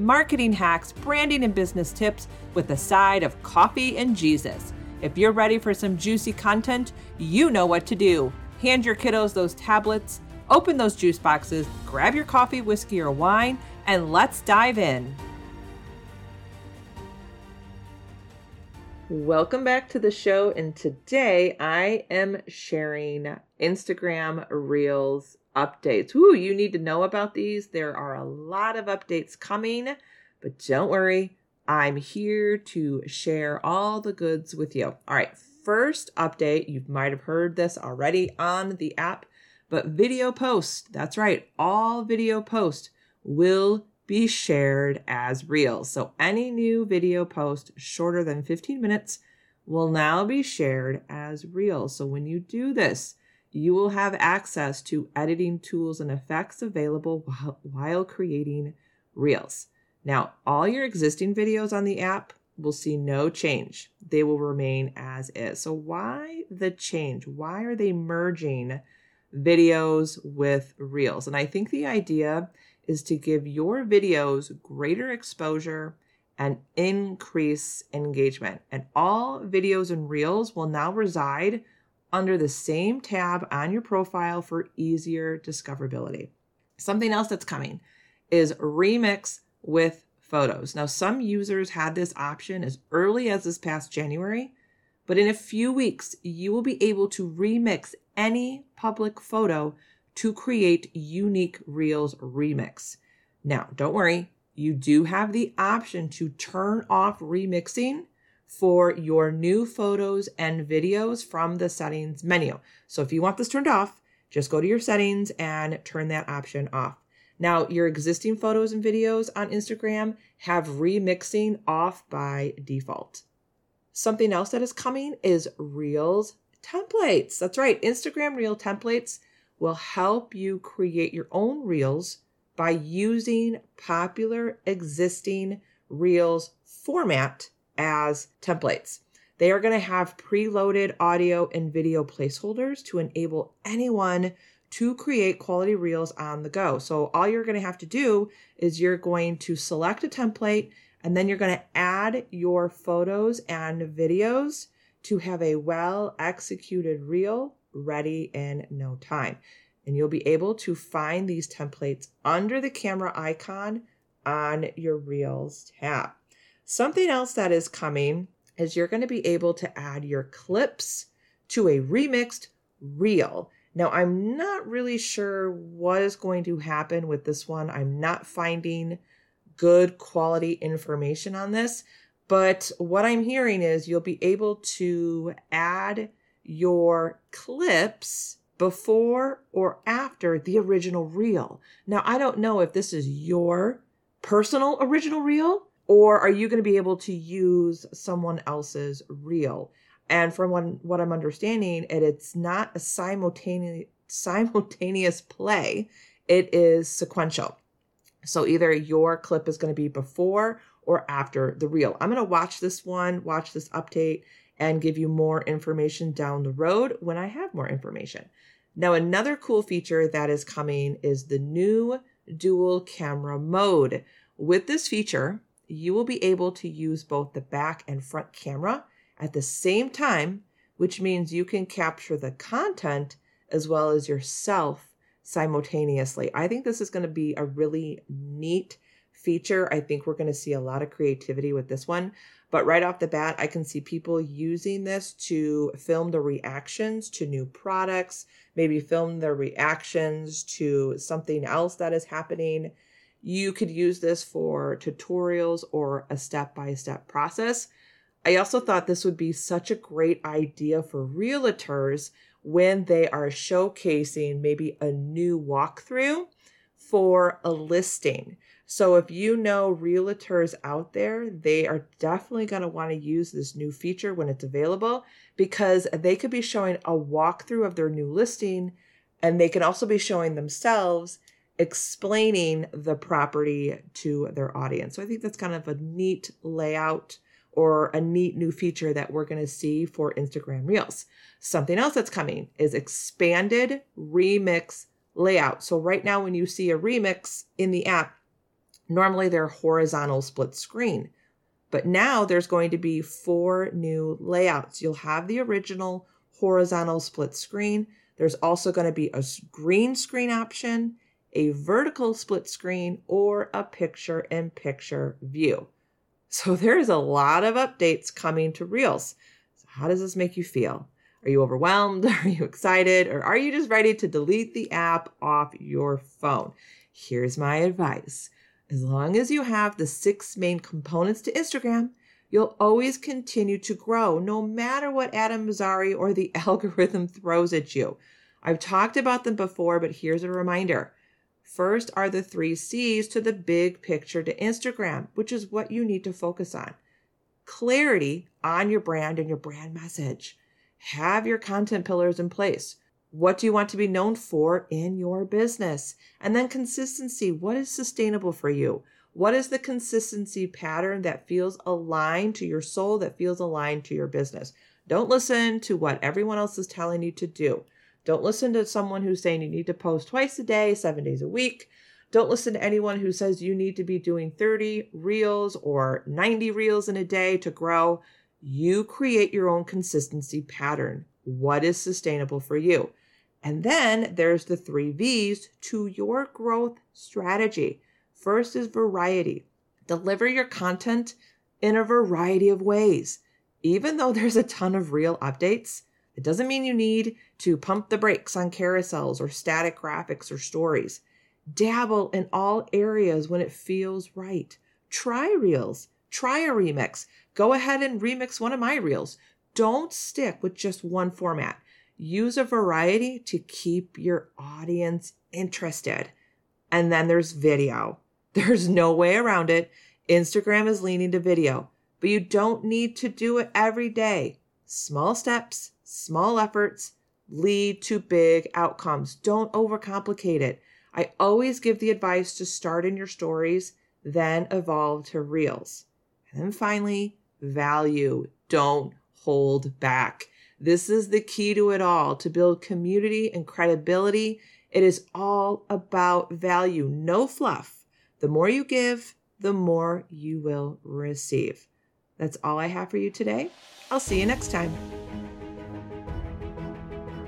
marketing hacks, branding and business tips with a side of coffee and Jesus. If you're ready for some juicy content, you know what to do. Hand your kiddos those tablets, open those juice boxes, grab your coffee, whiskey, or wine, and let's dive in. Welcome back to the show, and today I am sharing Instagram Reels updates. Ooh, you need to know about these. There are a lot of updates coming, but don't worry, I'm here to share all the goods with you. All right, first update, you might have heard this already on the app, but video post, that's right, all video posts will be shared as reels. So any new video post shorter than 15 minutes will now be shared as reels. So when you do this, you will have access to editing tools and effects available while, creating Reels. Now, all your existing videos on the app will see no change. They will remain as is. So, why the change? Why are they merging videos with Reels? And I think the idea is to give your videos greater exposure and increase engagement. And all videos and Reels will now reside under the same tab on your profile for easier discoverability. Something else that's coming is remix with photos. Now, some users had this option as early as this past January, but in a few weeks, you will be able to remix any public photo to create unique Reels remix. Now, don't worry, you do have the option to turn off remixing for your new photos and videos from the settings menu. So if you want this turned off, just go to your settings and turn that option off. Now, your existing photos and videos on Instagram have remixing off by default. Something else that is coming is Reels templates. That's right, Instagram Reel templates will help you create your own Reels by using popular existing Reels format as templates. They are going to have preloaded audio and video placeholders to enable anyone to create quality reels on the go. So all you're going to have to do is you're going to select a template and then you're going to add your photos and videos to have a well executed reel ready in no time. And you'll be able to find these templates under the camera icon on your Reels tab. Something else that is coming is you're going to be able to add your clips to a remixed reel. Now, I'm not really sure what is going to happen with this one. I'm not finding good quality information on this, but what I'm hearing is you'll be able to add your clips before or after the original reel. Now, I don't know if this is your personal original reel or are you going to be able to use someone else's reel? And from what, I'm understanding, it, it's not a simultaneous simultaneous play. It is sequential. So either your clip is going to be before or after the reel. I'm going to watch this one, watch this update, and give you more information down the road when I have more information. Now, another cool feature that is coming is the new dual camera mode. With this feature, you will be able to use both the back and front camera at the same time, which means you can capture the content as well as yourself simultaneously. I think this is going to be a really neat feature. I think we're going to see a lot of creativity with this one. But right off the bat, I can see people using this to film the reactions to new products, maybe film their reactions to something else that is happening you could use this for tutorials or a step by step process. I also thought this would be such a great idea for realtors when they are showcasing maybe a new walkthrough for a listing. So if you know realtors out there, they are definitely going to want to use this new feature when it's available because they could be showing a walkthrough of their new listing and they can also be showing themselves explaining the property to their audience. So I think that's kind of a neat layout or a neat new feature that we're going to see for Instagram Reels. Something else that's coming is expanded remix layout. So right now when you see a remix in the app, Normally they're horizontal split screen, but now there's going to be four new layouts. You'll have the original horizontal split screen. There's also going to be a green screen option, a vertical split screen, or a picture in picture view. So there's a lot of updates coming to Reels. So how does this make you feel? Are you overwhelmed? Are you excited? Or are you just ready to delete the app off your phone? Here's my advice as long as you have the six main components to Instagram, you'll always continue to grow no matter what Adam Mosseri or the algorithm throws at you. I've talked about them before, but here's a reminder. First are the three C's to the big picture to Instagram, which is what you need to focus on. Clarity on your brand and your brand message. Have your content pillars in place. What do you want to be known for in your business? And then consistency. What is sustainable for you? What is the consistency pattern that feels aligned to your soul, that feels aligned to your business? Don't listen to what everyone else is telling you to do. Don't listen to someone who's saying you need to post twice a day, seven days a week. Don't listen to anyone who says you need to be doing 30 reels or 90 reels in a day to grow. You create your own consistency pattern. What is sustainable for you? And then there's the three V's to your growth strategy. First is variety. Deliver your content in a variety of ways. Even though there's a ton of reel updates, it doesn't mean you need to pump the brakes on carousels or static graphics or stories. Dabble in all areas when it feels right. Try reels. Try a remix. Go ahead and remix one of my reels. Don't stick with just one format. Use a variety to keep your audience interested. And then there's video. There's no way around it. Instagram is leaning to video, but you don't need to do it every day. Small steps, small efforts lead to big outcomes. Don't overcomplicate it. I always give the advice to start in your stories, then evolve to reels. And then finally, value. Don't hold back. This is the key to it all to build community and credibility. It is all about value, no fluff. The more you give, the more you will receive. That's all I have for you today. I'll see you next time.